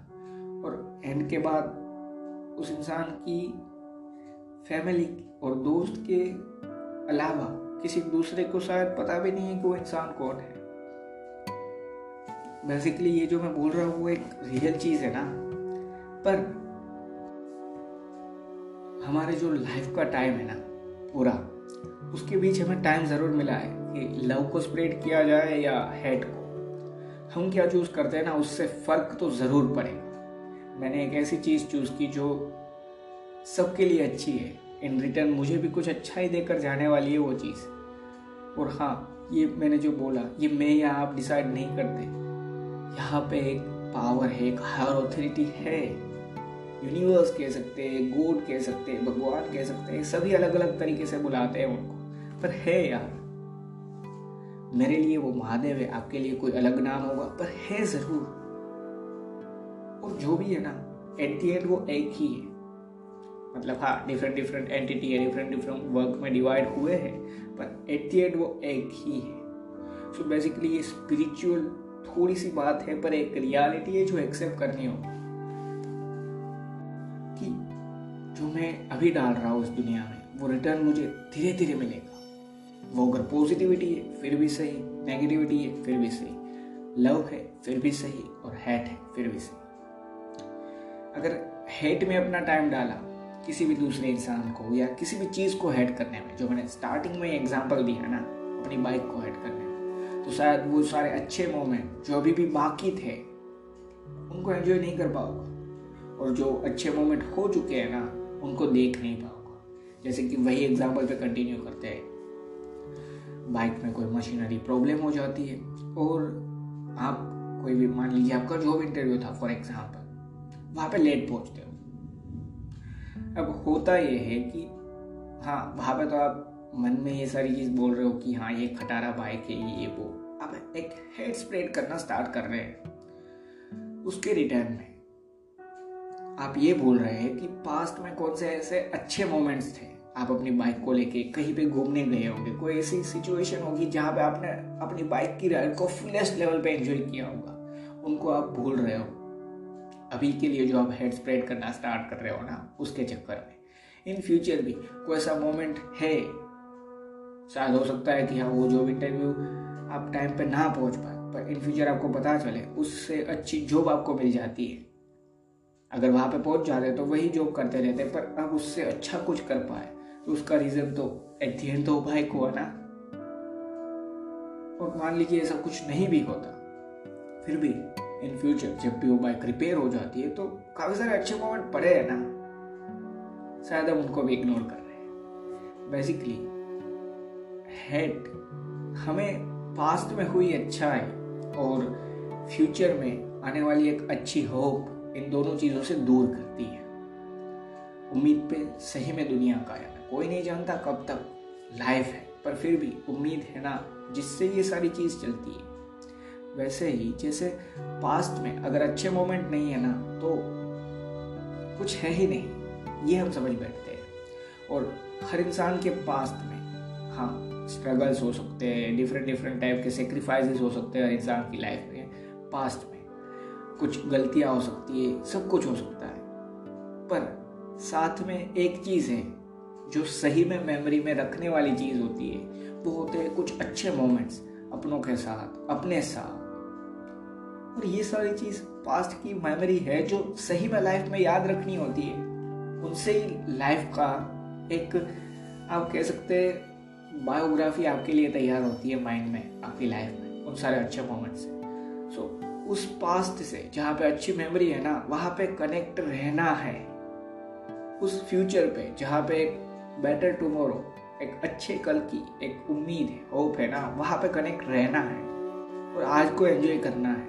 और एंड के बाद उस इंसान की फैमिली और दोस्त के अलावा किसी दूसरे को शायद पता भी नहीं है कि वो इंसान कौन है। बेसिकली ये जो मैं बोल रहा हूँ, वो एक रियल चीज़ है ना। पर हमारे जो लाइफ का टाइम है ना, पूरा, उसके बीच हमें टाइम ज़रूर मिला है कि लव को स्प्रेड किया जाए या हेड को। हम क्या चूज़ करते हैं ना, उससे फ़र्क तो ज़रूर पड़ेगा मैंने एक ऐसी चीज़ चूज़ की जो सबके लिए अच्छी है। इन रिटर्न मुझे भी कुछ अच्छा ही देकर जाने वाली है वो चीज़। और हाँ ये मैंने जो बोला, ये मैं या आप डिसाइड नहीं करते। यहाँ पे एक पावर है, एक हायर ऑथोरिटी है। यूनिवर्स कह सकते हैं गॉड कह सकते हैं, भगवान कह सकते हैं, सभी अलग अलग तरीके से बुलाते हैं उनको। पर है यार, मेरे लिए वो महादेव है, आपके लिए कोई अलग नाम होगा, पर है ज़रूर। और जो भी है ना एट दी एंड वो एक ही है। मतलब हाँ डिफरेंट डिफरेंट एंटिटी है डिफरेंट डिफरेंट वर्क में डिवाइड हुए हैं पर एट दी एंड वो एक ही है। सो so बेसिकली ये स्पिरिचुअल थोड़ी सी बात है, पर एक रियलिटी है जो एक्सेप्ट करनी होगी कि जो मैं अभी डाल रहा हूँ इस दुनिया में, वो रिटर्न मुझे धीरे धीरे मिलेगा। वो अगर पॉजिटिविटी है, फिर भी सही नेगेटिविटी है, फिर भी सही। लव है, फिर भी सही, और हैट है, फिर भी सही। अगर हेट में अपना टाइम डाला किसी भी दूसरे इंसान को या किसी भी चीज़ को हेट करने में, जो मैंने स्टार्टिंग में एग्ज़ाम्पल दिया ना, अपनी बाइक को हेट करने में तो शायद वो सारे अच्छे मोमेंट जो अभी भी बाकी थे, उनको एंजॉय नहीं कर पाओगे। और जो अच्छे मोमेंट हो चुके हैं ना, उनको देख नहीं पाओगे। जैसे कि वही एग्ज़ाम्पल पे कंटिन्यू करते हैं। बाइक में कोई मशीनरी प्रॉब्लम हो जाती है, और आप कोई भी, मान लीजिए आपका जॉब इंटरव्यू था फॉर एग्ज़ाम्पल वहाँ पे लेट पहुँचते हो। अब होता ये है कि हाँ वहाँ पे तो आप मन में ये सारी चीज़ बोल रहे हो कि हाँ ये खटारा बाइक है, ये वो। आप एक हेड स्प्रेड करना स्टार्ट कर रहे हैं। उसके रिटर्न में आप ये बोल रहे हैं कि पास्ट में कौन से ऐसे अच्छे मोमेंट्स थे? आप अपनी बाइक को लेके कहीं पे घूमने गए होंगे, कोई ऐसी सिचुएशन होगी जहाँ पे आपने अपनी बाइक की राइड को फुलेस्ट लेवल पे एंजॉय किया होगा। उनको आप भूल रहे हो। अभी के लिए जो आप हेड स्प्रेड करना स्टार्ट कर रहे हो ना, उसके चक्कर में। इन फ्यूचर भी कोई ऐसा मोमेंट है? शायद हो सकता है कि हाँ वो जो इंटरव्यू आप टाइम पे ना पहुँच पाए, पर इन फ्यूचर आपको पता चले, उससे अच्छी जॉब आपको मिल जाती है। अगर वहाँ पे पहुँच जाते तो वही जॉब करते रहते पर अब उससे अच्छा कुछ कर पाए तो उसका रीजन तो एट तो भाई को, है ना? और मान लीजिए ऐसा कुछ नहीं भी होता, फिर भी इन फ्यूचर जब भी वो बाइक रिपेयर हो जाती है तो काफ़ी सारे अच्छे मोमेंट पड़े हैं ना। शायद हम उनको भी इग्नोर कर रहे हैं। बेसिकली हेड हमें पास्ट में हुई अच्छा है और फ्यूचर में आने वाली एक अच्छी होप इन दोनों चीज़ों से दूर करती है। उम्मीद पे सही में दुनिया कायम है। कोई नहीं जानता कब तक लाइफ है, पर फिर भी उम्मीद है ना, जिससे ये सारी चीज़ चलती है। वैसे ही जैसे पास्ट में अगर अच्छे मोमेंट नहीं है ना तो कुछ है ही नहीं। ये हम समझ बैठते हैं। और हर इंसान के पास्ट में हाँ स्ट्रगल्स हो सकते हैं डिफरेंट डिफरेंट टाइप के सेक्रीफाइसेस हो सकते हैं हर इंसान की लाइफ में पास्ट में। कुछ गलतियाँ हो सकती है, सब कुछ हो सकता है। पर साथ में एक चीज़ है, जो सही में मेमोरी में रखने वाली चीज़ होती है, वो होते हैं कुछ अच्छे मोमेंट्स अपनों के साथ, अपने साथ। और ये सारी चीज़ पास्ट की मेमोरी है जो सही में लाइफ में याद रखनी होती है। उनसे ही लाइफ का एक आप कह सकते हैं बायोग्राफी आपके लिए तैयार होती है माइंड में आपकी लाइफ में उन सारे अच्छे मोमेंट से। सो so, उस पास्ट से जहाँ पे अच्छी मेमोरी है ना वहाँ पे कनेक्ट रहना है। उस फ्यूचर पे जहाँ पे एक बेटर टुमारो एक अच्छे कल की एक उम्मीद है होप है ना वहाँ पे कनेक्ट रहना है। और आज को एंजॉय करना है।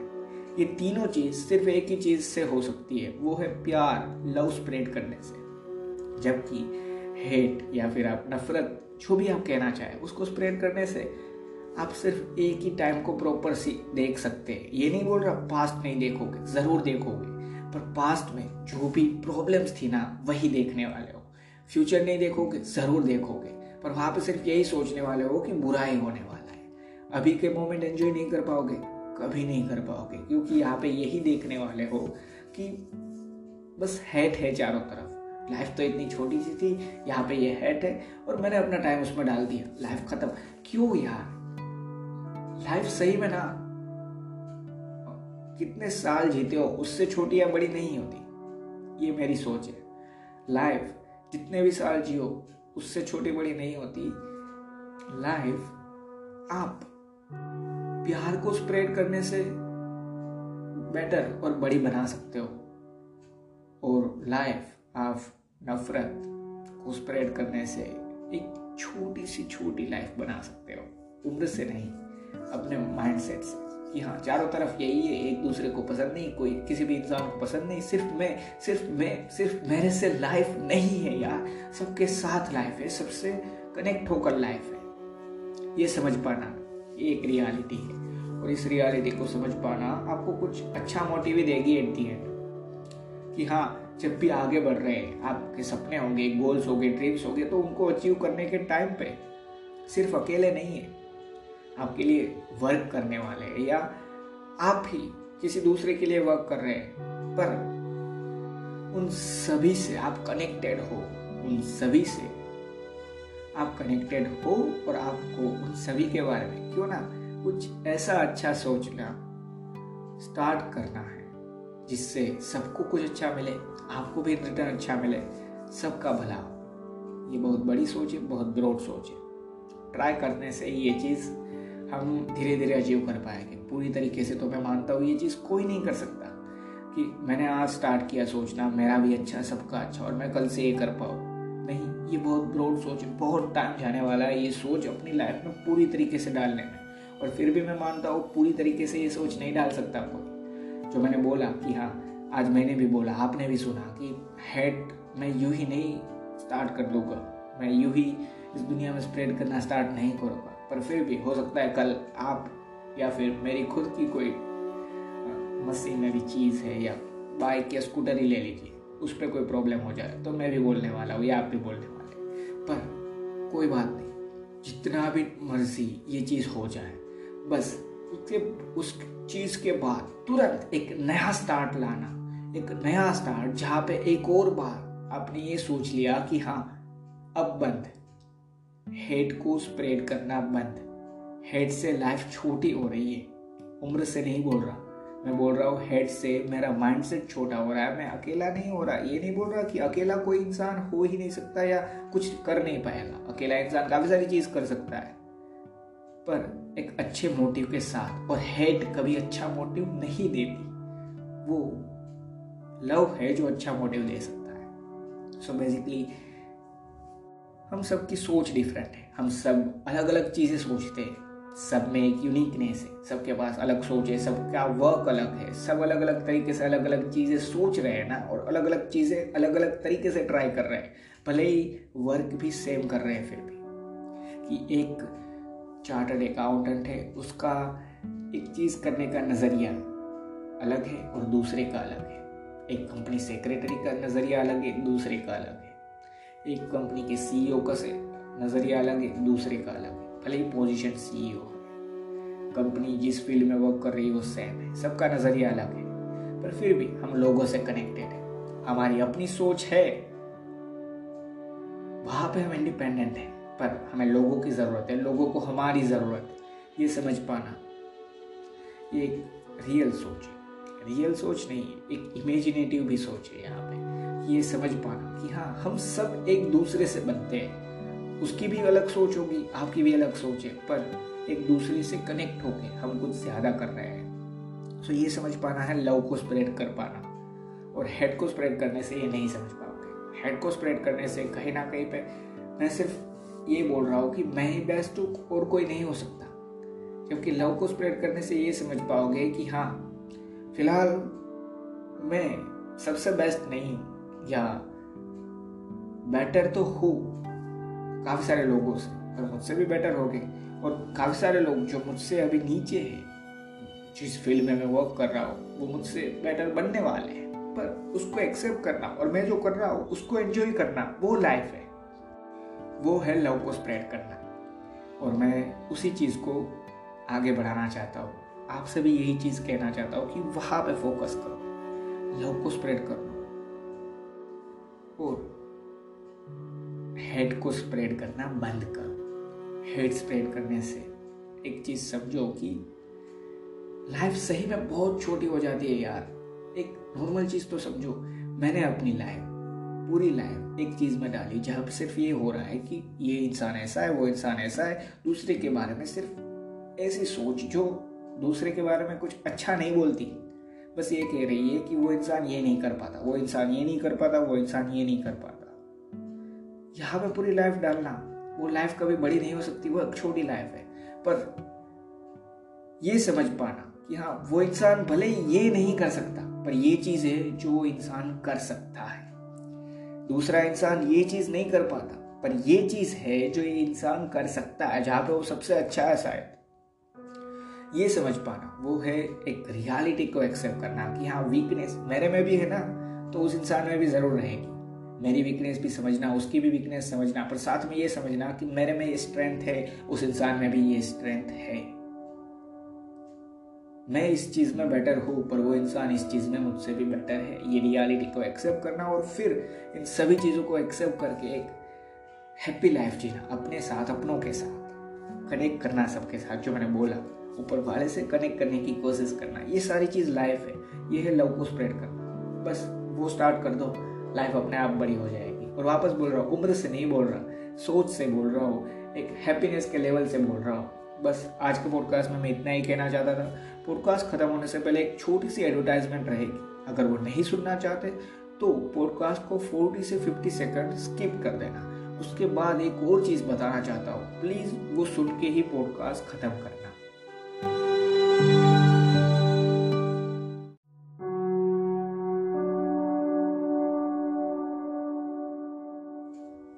ये तीनों चीज़ सिर्फ़ एक ही चीज़ से हो सकती है, वो है प्यार लव स्प्रेड करने से। जबकि हेट या फिर आप नफरत, जो भी आप कहना चाहें, उसको स्प्रेड करने से आप सिर्फ़ एक ही टाइम को प्रॉपर सी देख सकते हैं। ये नहीं बोल रहा पास्ट नहीं देखोगे, ज़रूर देखोगे, पर पास्ट में जो भी प्रॉब्लम्स थी ना, वही देखने वाले हो। फ्यूचर नहीं देखोगे, ज़रूर देखोगे, पर वहाँ पे सिर्फ़ यही सोचने वाले हो कि बुरा ही होने वाला है। अभी के मोमेंट एंजॉय नहीं कर पाओगे। कभी नहीं कर पाओगे, क्योंकि यहाँ पे यही देखने वाले हो कि बस हैट है चारों तरफ़। लाइफ तो इतनी छोटी सी थी, यहाँ पे ये हैट है, और मैंने अपना टाइम उसमें डाल दिया। लाइफ खत्म। क्यों यार? लाइफ सही में ना, कितने साल जीते हो, उससे छोटी या बड़ी नहीं होती। ये मेरी सोच है। लाइफ जितने भी साल जियो, उससे छोटी बड़ी नहीं होती। लाइफ आप। प्यार को स्प्रेड करने से बेटर और बड़ी बना सकते हो। और लाइफ आप नफरत को स्प्रेड करने से एक छोटी सी छोटी लाइफ बना सकते हो। उम्र से नहीं, अपने माइंडसेट से। कि हाँ चारों तरफ़ यही है, एक दूसरे को पसंद नहीं, कोई किसी भी इंसान को पसंद नहीं। सिर्फ़ मैं सिर्फ़ मैं, सिर्फ़ मेरे से लाइफ नहीं है यार। सबके साथ लाइफ है, सबसे कनेक्ट होकर लाइफ है। ये समझ पाना एक रियलिटी है। और इस रियलिटी को समझ पाना आपको कुछ अच्छा मोटिव देगी एट दी एंड कि हाँ जब भी आगे बढ़ रहे हैं, आपके सपने होंगे गोल्स होंगे ड्रीम्स होंगे तो उनको अचीव करने के टाइम पे सिर्फ़ अकेले नहीं है। आपके लिए वर्क करने वाले हैं, या आप ही किसी दूसरे के लिए वर्क कर रहे हैं, पर उन सभी से आप कनेक्टेड हो, उन सभी से आप कनेक्टेड हो और आपको उन सभी के बारे में, क्यों ना? कुछ ऐसा अच्छा सोचना स्टार्ट करना है, जिससे सबको कुछ अच्छा मिले, आपको भी रिटर्न अच्छा मिले, सबका भला हो। ये बहुत बड़ी सोच है, बहुत ब्रॉड सोच है। ट्राई करने से ये चीज़ हम धीरे धीरे अचीव कर पाएँगे। पूरी तरीके से तो मैं मानता हूँ ये चीज़ कोई नहीं कर सकता कि मैंने आज स्टार्ट किया सोचना, मेरा भी अच्छा सबका अच्छा और मैं कल से ये कर पाऊँ। नहीं, ये बहुत ब्रॉड सोच बहुत टाइम जाने वाला है, ये सोच अपनी लाइफ में पूरी तरीके से डालने में। और फिर भी मैं मानता हूँ, पूरी तरीके से ये सोच नहीं डाल सकता कोई। जो मैंने बोला कि हाँ आज मैंने भी बोला, आपने भी सुना कि हेड मैं यूँ ही नहीं स्टार्ट कर दूँगा। मैं यूँ ही इस दुनिया में स्प्रेड करना स्टार्ट नहीं करूँगा। पर फिर भी हो सकता है कल आप या फिर मेरी खुद की कोई मशीनरी चीज़ है या बाइक या स्कूटर ही ले लीजिए, उस पर कोई प्रॉब्लम हो जाए तो मैं भी बोलने वाला हूँ या आप भी बोलने वाले। पर कोई बात नहीं, जितना भी मर्ज़ी ये चीज़ हो जाए बस, उसके, उस चीज़ के बाद तुरंत एक नया स्टार्ट लाना। एक नया स्टार्ट जहाँ पे एक और बार आपने ये सोच लिया कि हाँ अब बंद। हेड को स्प्रेड करना बंद। हेड से लाइफ छोटी हो रही है। उम्र से नहीं बोल रहा। मैं बोल रहा हूँ हेड से मेरा माइंड सेट छोटा हो रहा है। मैं अकेला नहीं हो रहा। ये नहीं बोल रहा कि अकेला कोई इंसान हो ही नहीं सकता या कुछ कर नहीं पाएगा। अकेला इंसान काफ़ी सारी चीज़ कर सकता है। पर एक अच्छे मोटिव के साथ और हेड कभी अच्छा मोटिव नहीं देती, वो लव है जो अच्छा मोटिव दे सकता है। सो so बेसिकली हम सबकी सोच डिफरेंट है। हम सब अलग अलग चीज़ें सोचते हैं। सब में एक यूनिकनेस है। सबके पास अलग सोच है। सबका वर्क अलग है। सब अलग अलग तरीके से अलग अलग चीज़ें सोच रहे हैं ना और अलग अलग चीज़ें अलग अलग तरीके से ट्राई कर रहे हैं। भले ही वर्क भी सेम कर रहे हैं फिर भी। कि एक चार्टर्ड अकाउंटेंट है, उसका एक चीज़ करने का नज़रिया अलग है और दूसरे का अलग है। एक कंपनी सेक्रेटरी का नज़रिया अलग है, दूसरे का अलग है। एक कंपनी के सीईओ का से नज़रिया अलग है, दूसरे का अलग है। भले ही पोजीशन सीईओ है। कंपनी जिस फ़ील्ड में वर्क कर रही है, वो सेम है। सबका नज़रिया अलग है। पर फिर भी हम लोगों से कनेक्टेड है। हमारी अपनी सोच है। वहाँ पे हम इंडिपेंडेंट हैं। पर हमें लोगों की ज़रूरत है, लोगों को हमारी ज़रूरत है, ये समझ पाना। ये एक रियल सोच है। रियल सोच नहीं एक इमेजिनेटिव भी सोच है यहाँ पे। ये समझ पाना कि हाँ हम सब एक दूसरे से बनते हैं। उसकी भी अलग सोच होगी, आपकी भी अलग सोच है, पर एक दूसरे से कनेक्ट होके हम कुछ ज़्यादा कर रहे हैं। सो ये समझ पाना है लव को स्प्रेड कर पाना। और हेड को स्प्रेड करने से ये नहीं समझ पाओगे। हेड को स्प्रेड करने से कहीं ना कहीं पे, मैं सिर्फ़ ये बोल रहा हूँ कि मैं ही बेस्ट हूँ, और कोई नहीं हो सकता। जबकि लव को स्प्रेड करने से ये समझ पाओगे कि हाँ फ़िलहाल मैं सबसे बेस्ट नहीं या बेटर तो हूँ काफ़ी सारे लोगों से, पर मुझसे भी बेटर हो गए और काफ़ी सारे लोग जो मुझसे अभी नीचे हैं, जिस फ़ील्ड में मैं वर्क कर रहा हूँ, वो मुझसे बेटर बनने वाले हैं। पर उसको एक्सेप्ट करना, और मैं जो कर रहा हूँ, उसको एंजॉय करना, वो लाइफ है। वो है लव को स्प्रेड करना। और मैं उसी चीज़ को आगे बढ़ाना चाहता हूँ। आपसे भी यही चीज़ कहना चाहता हूँ कि वहाँ पे फोकस करो। लव को स्प्रेड करो। और हेड को स्प्रेड करना बंद करो। हेड स्प्रेड करने से एक चीज़ समझो कि लाइफ सही में बहुत छोटी हो जाती है यार। एक नॉर्मल चीज़ तो समझो। मैंने अपनी लाइफ पूरी लाइफ एक चीज़ में डाली, जहाँ पर सिर्फ़ ये हो रहा है कि ये इंसान ऐसा है, वो इंसान ऐसा है, दूसरे के बारे में सिर्फ़ ऐसी सोच जो दूसरे के बारे में कुछ अच्छा नहीं बोलती। बस ये कह रही है कि वो इंसान ये नहीं कर पाता, वो इंसान ये नहीं कर पाता, वो इंसान ये नहीं कर पाता। यहाँ पे पूरी लाइफ डालना, वो लाइफ कभी बड़ी नहीं हो सकती, वो एक छोटी लाइफ है। पर ये समझ पाना कि हाँ वो इंसान भले ये नहीं कर सकता, पर ये चीज़ है जो इंसान कर सकता है। दूसरा इंसान ये चीज़ नहीं कर पाता, पर ये चीज़ है जो ये इंसान कर सकता है, जहाँ पे वो सबसे अच्छा है शायद। ये समझ पाना, वो है एक रियलिटी को एक्सेप्ट करना कि हाँ वीकनेस मेरे में भी है ना तो उस इंसान में भी ज़रूर रहेगी। मेरी वीकनेस भी समझना, उसकी भी वीकनेस समझना, पर साथ में ये समझना कि मेरे में ये स्ट्रेंथ है, उस इंसान में भी ये स्ट्रेंथ है। मैं इस चीज़ में बेटर हूँ, पर वो इंसान इस चीज़ में मुझसे भी बेटर है। ये रियलिटी को एक्सेप्ट करना और फिर इन सभी चीज़ों को एक्सेप्ट करके एक हैप्पी लाइफ जीना, अपने साथ, अपनों के साथ। कनेक्ट करना सबके साथ, जो मैंने बोला। ऊपर वाले से कनेक्ट करने की कोशिश करना। ये सारी चीज़ लाइफ है। ये है लव को स्प्रेड करना। बस वो स्टार्ट कर दो। लाइफ अपने आप बड़ी हो जाएगी। और वापस बोल रहा हूँ, उम्र से नहीं बोल रहा। सोच से बोल रहा हूँ। एक हैप्पीनेस के लेवल से बोल रहा हूँ। बस आज के पॉडकास्ट में मैं इतना ही कहना चाहता था। पॉडकास्ट खत्म होने से पहले एक छोटी सी एडवर्टाइजमेंट रहेगी। अगर वो नहीं सुनना चाहते तो पॉडकास्ट को 40 से 50 सेकंड स्किप कर देना। उसके बाद एक और चीज़ बताना चाहता हूँ। प्लीज़ वो सुन के ही पॉडकास्ट खत्म करना।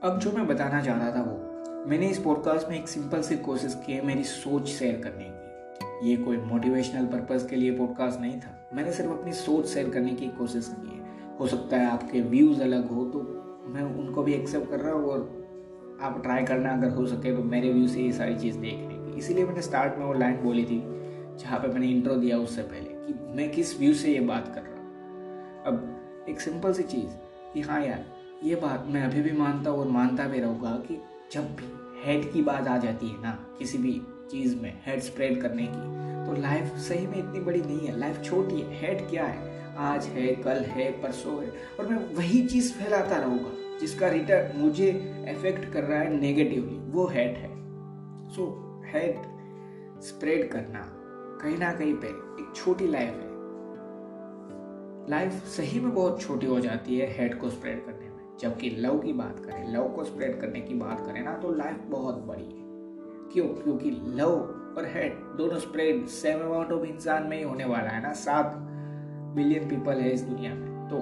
अब जो मैं बताना चाह रहा था वो, मैंने इस पॉडकास्ट में एक सिंपल सी कोशिश की है मेरी सोच शेयर करने की। ये कोई मोटिवेशनल पर्पज के लिए पॉडकास्ट नहीं था। मैंने सिर्फ़ अपनी सोच शेयर करने की कोशिश की है। हो सकता है आपके व्यूज़ अलग हो तो मैं उनको भी एक्सेप्ट कर रहा हूँ और आप ट्राई करना अगर हो सके तो मेरे व्यू से ये सारी चीज़ देखने की इसीलिए मैंने स्टार्ट में वो लाइन बोली थी, जहाँ पे मैंने इंट्रो दिया उससे पहले कि मैं किस व्यू से ये बात कर रहा हूँ। अब एक सिंपल सी चीज़ कि हाँ यार, ये बात मैं अभी भी मानता हूँ और मानता भी रहूँगा कि जब भी हेड की बात आ जाती है ना, किसी भी चीज़ में हेड स्प्रेड करने की। तो लाइफ सही में इतनी बड़ी नहीं है लाइफ छोटी है। हेड क्या है? आज है, कल है, परसों है। और मैं वही चीज़ फैलाता रहूँगा, जिसका रिटर्न मुझे इफ़ेक्ट कर रहा है नेगेटिवली वो हेड है। सो हेड स्प्रेड करना कहीं ना कहीं पे एक छोटी लाइफ है। लाइफ सही में बहुत छोटी हो जाती है हेड को स्प्रेड करने में। जबकि लव की बात करें, लव को स्प्रेड करने की बात करें ना तो लाइफ बहुत बड़ी है। क्यों? क्योंकि लव और हेड दोनों स्प्रेड सेम अमाउंट ऑफ़ इंसान में ही होने वाला है ना? सात बिलियन पीपल है इस दुनिया में। तो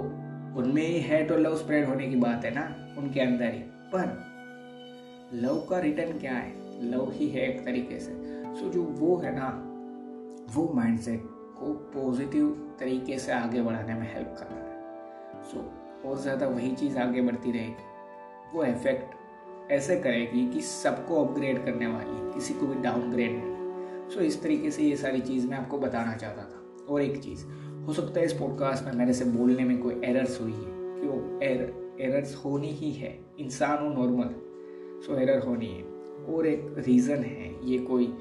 उनमें ही हेड और लव स्प्रेड होने की बात है ना? उनके अंदर ही। पर लव का रिटर्न क्या है? लव ही है एक तरीके से। सो जो वो है ना, वो माइंडसेट को पॉजिटिव तरीके से आगे बढ़ाने में हेल्प कर रहा है। सो और ज़्यादा वही चीज़ आगे बढ़ती रहेगी। वो इफ़ेक्ट ऐसे करेगी कि सबको अपग्रेड करने वाली, किसी को भी डाउनग्रेड नहीं। सो इस तरीके से ये सारी चीज़ मैं आपको बताना चाहता था। और एक चीज़, हो सकता है इस पॉडकास्ट में मेरे से बोलने में कोई एरर्स हुई है क्यों एर एरर्स होनी ही है। इंसान हो नॉर्मल सो एरर होनी है। और एक रीज़न है, ये कोई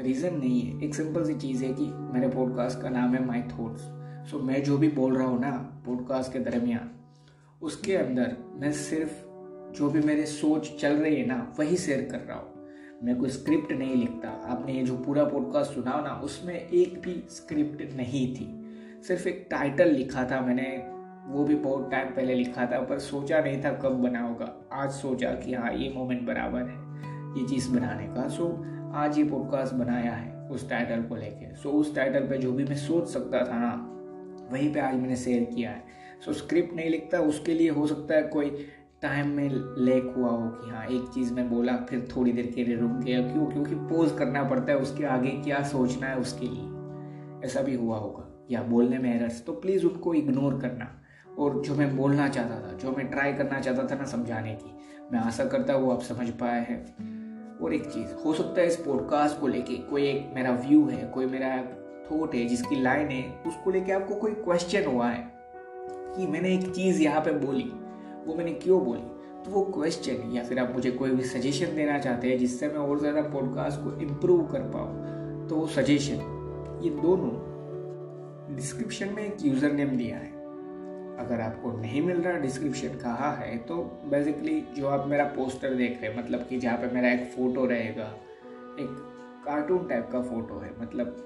रीज़न नहीं है। एक सिंपल सी चीज़ है कि मेरे पॉडकास्ट का नाम है माई थॉट्स सो मैं जो भी बोल रहा हूँ ना पॉडकास्ट के दरमियान, उसके अंदर मैं सिर्फ़ जो भी मेरे सोच चल रही है ना, वही शेयर कर रहा हूँ। मैं कोई स्क्रिप्ट नहीं लिखता। आपने ये जो पूरा पॉडकास्ट सुना ना, उसमें एक भी स्क्रिप्ट नहीं थी। सिर्फ़ एक टाइटल लिखा था मैंने। वो भी बहुत टाइम पहले लिखा था, पर सोचा नहीं था कब बना होगा। आज सोचा कि हाँ ये मोमेंट बराबर है, ये चीज़ बनाने का। सो आज ये पॉडकास्ट बनाया है उस टाइटल को लेके। सो उस टाइटल पे जो भी मैं सोच सकता था ना, वहीं पे आज मैंने शेयर किया है। सो स्क्रिप्ट नहीं लिखता, उसके लिए हो सकता है कोई टाइम में लेक हुआ हो कि हाँ एक चीज़ मैं बोला, फिर थोड़ी देर के लिए रुक गया, क्यों? क्योंकि पोज करना पड़ता है, उसके आगे क्या सोचना है उसके लिए। ऐसा भी हुआ होगा। या बोलने में एरर्स तो प्लीज़ उनको इग्नोर करना। और जो मैं बोलना चाहता था, जो मैं ट्राई करना चाहता था ना समझाने की, मैं आशा करता हूँ आप समझ पाए हैं। और एक चीज़, हो सकता है इस पॉडकास्ट को लेके कोई एक मेरा व्यू है, कोई मेरा थॉट है, जिसकी लाइन है, उसको लेके आपको कोई क्वेश्चन हुआ है कि मैंने एक चीज़ यहाँ पे बोली। वो मैंने क्यों बोली? तो वो क्वेश्चन या फिर आप मुझे कोई भी सजेशन देना चाहते हैं जिससे मैं और ज़्यादा पॉडकास्ट को इम्प्रूव कर पाऊँ तो वो सजेशन ये दोनों डिस्क्रिप्शन में एक यूज़र नेम दिया है। अगर आपको नहीं मिल रहा डिस्क्रिप्शन कहा है तो बेसिकली जो आप मेरा पोस्टर देख रहे हैं मतलब कि जहाँ पे मेरा एक फ़ोटो रहेगा, एक कार्टून टाइप का फ़ोटो है मतलब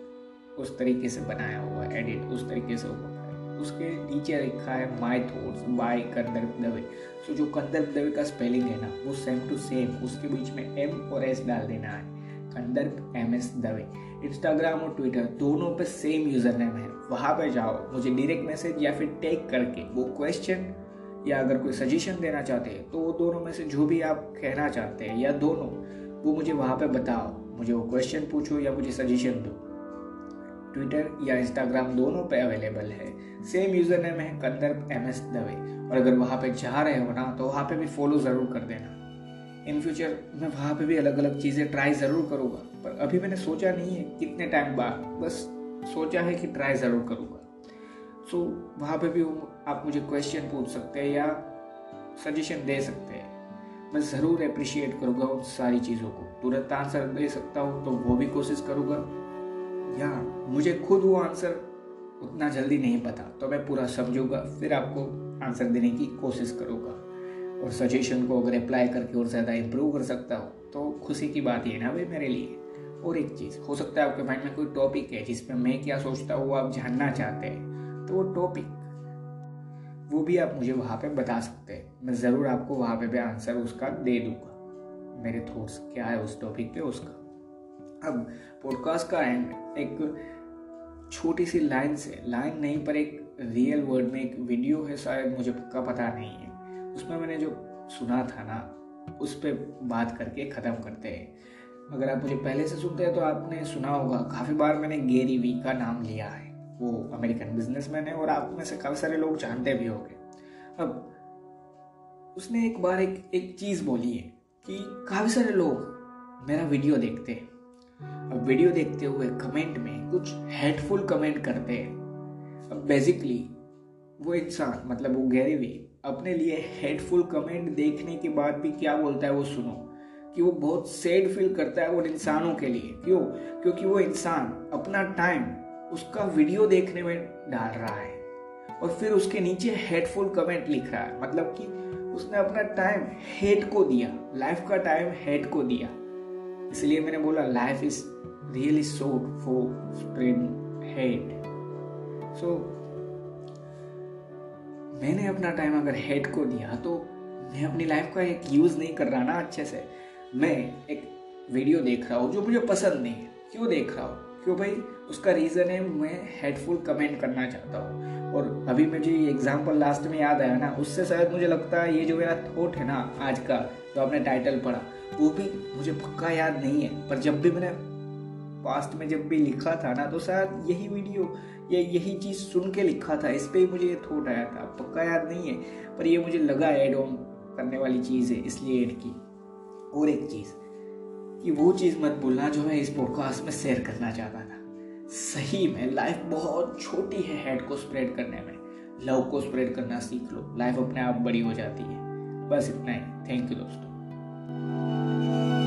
उस तरीके से बनाया हुआ एडिट उस तरीके से हुआ उसके नीचे लिखा है my thoughts by Kandarp Dave so जो कंदर्प दवे का स्पेलिंग है ना, वो सेम टू सेम उसके बीच में एम और एस डाल देना है। Kandarp M S Dave Instagram और ट्विटर दोनों पे सेम यूज़र नेम है। वहाँ पे जाओ, मुझे डायरेक्ट मैसेज या फिर टैग करके वो क्वेश्चन या अगर कोई सजेशन देना चाहते हैं तो वो दोनों में से जो भी आप कहना चाहते हैं या दोनों, वो मुझे वहाँ पे बताओ। मुझे वो क्वेश्चन पूछो या मुझे सजेशन दो। ट्विटर या इंस्टाग्राम दोनों पे अवेलेबल है। सेम यूज़र नेम है कंदर्प एम एस दवे और अगर वहाँ पे जा रहे हो ना तो वहाँ पे भी फॉलो ज़रूर कर देना। इन फ्यूचर मैं वहाँ पे भी अलग अलग चीज़ें ट्राई ज़रूर करूँगा। पर अभी मैंने सोचा नहीं है कितने टाइम बाद, बस सोचा है कि ट्राई ज़रूर करूँगा। सो वहाँ पे भी आप मुझे क्वेश्चन पूछ सकते हैं या सजेशन दे सकते हैं। मैं ज़रूर अप्रिशिएट करूँगा उन सारी चीज़ों को। तुरंत आंसर दे सकता हूँ तो वो भी कोशिश करूँगा। या मुझे खुद वो आंसर उतना जल्दी नहीं पता तो मैं पूरा समझूँगा, फिर आपको आंसर देने की कोशिश करूँगा। और सजेशन को अगर अप्लाई करके और ज़्यादा इम्प्रूव कर सकता हूँ तो खुशी की बात ये ना भाई मेरे लिए। और एक चीज़, हो सकता है आपके माइंड में कोई टॉपिक है जिसमें मैं क्या सोचता हूँ, वो आप जानना चाहते हैं तो वो टॉपिक वो भी आप मुझे वहाँ पे बता सकते हैं। मैं ज़रूर आपको वहाँ पे भी आंसर उसका दे दूँगा। मेरे थॉट्स क्या है उस टॉपिक पे उसका? अब पॉडकास्ट का एंड एक छोटी सी लाइन से लाइन नहीं, पर एक रियल वर्ड में एक वीडियो है शायद, मुझे पक्का पता नहीं है। उसमें मैंने जो सुना था ना, उस पर बात करके ख़त्म करते हैं। अगर आप मुझे पहले से सुनते हैं तो आपने सुना होगा, काफ़ी बार मैंने गेरी वी का नाम लिया है। वो अमेरिकन बिजनेसमैन है और आप में से काफ़ी सारे लोग जानते भी होंगे। अब उसने एक बार एक एक चीज़ बोली है कि काफ़ी सारे लोग मेरा वीडियो देखते हैं। अब वीडियो देखते हुए कमेंट में कुछ हेटफुल कमेंट करते हैं। अब बेसिकली वो इंसान मतलब वो गैरी वी अपने लिए हेडफुल कमेंट देखने के बाद भी क्या बोलता है वो सुनो। कि वो बहुत सैड फील करता है उन इंसानों के लिए। क्यों? क्योंकि वो इंसान अपना टाइम उसका वीडियो देखने में डाल रहा है। और फिर उसके नीचे हेडफुल कमेंट लिख रहा है। मतलब कि उसने अपना टाइम हेड को दिया। लाइफ का टाइम हेड को दिया। इसलिए मैंने बोला life is really sought for spreading hate. So, मैंने अपना टाइम अगर हेट को दिया तो मैं अपनी लाइफ का एक यूज़ नहीं कर रहा ना अच्छे से। मैं एक वीडियो देख रहा हूँ जो मुझे पसंद नहीं है। क्यों देख रहा हूँ? क्यों भाई? उसका रीज़न है, मैं हेडफुल कमेंट करना चाहता हूँ। और अभी मुझे ये एग्ज़ाम्पल लास्ट में याद आया ना, उससे शायद मुझे लगता है ये जो मेरा थॉट है ना आज का, जो आपने टाइटल पढ़ा वो भी मुझे पक्का याद नहीं है, पर जब भी मैंने पास्ट में जब भी लिखा था ना तो शायद यही वीडियो या यही चीज़ सुन के लिखा था। इस पर ही मुझे ये थॉट आया था। पक्का याद नहीं है, पर ये मुझे लगा एड ऑन करने वाली चीज़ है, इसलिए ऐड की। और एक चीज़, कि वो चीज़ मत भूलना जो मैं इस पॉडकास्ट में शेयर करना चाहता था। सही में लाइफ बहुत छोटी है हेड को स्प्रेड करने में। लव को स्प्रेड करना सीख लो। लाइफ अपने आप बड़ी हो जाती है। बस इतना ही। थैंक यू दोस्तों। Thank you.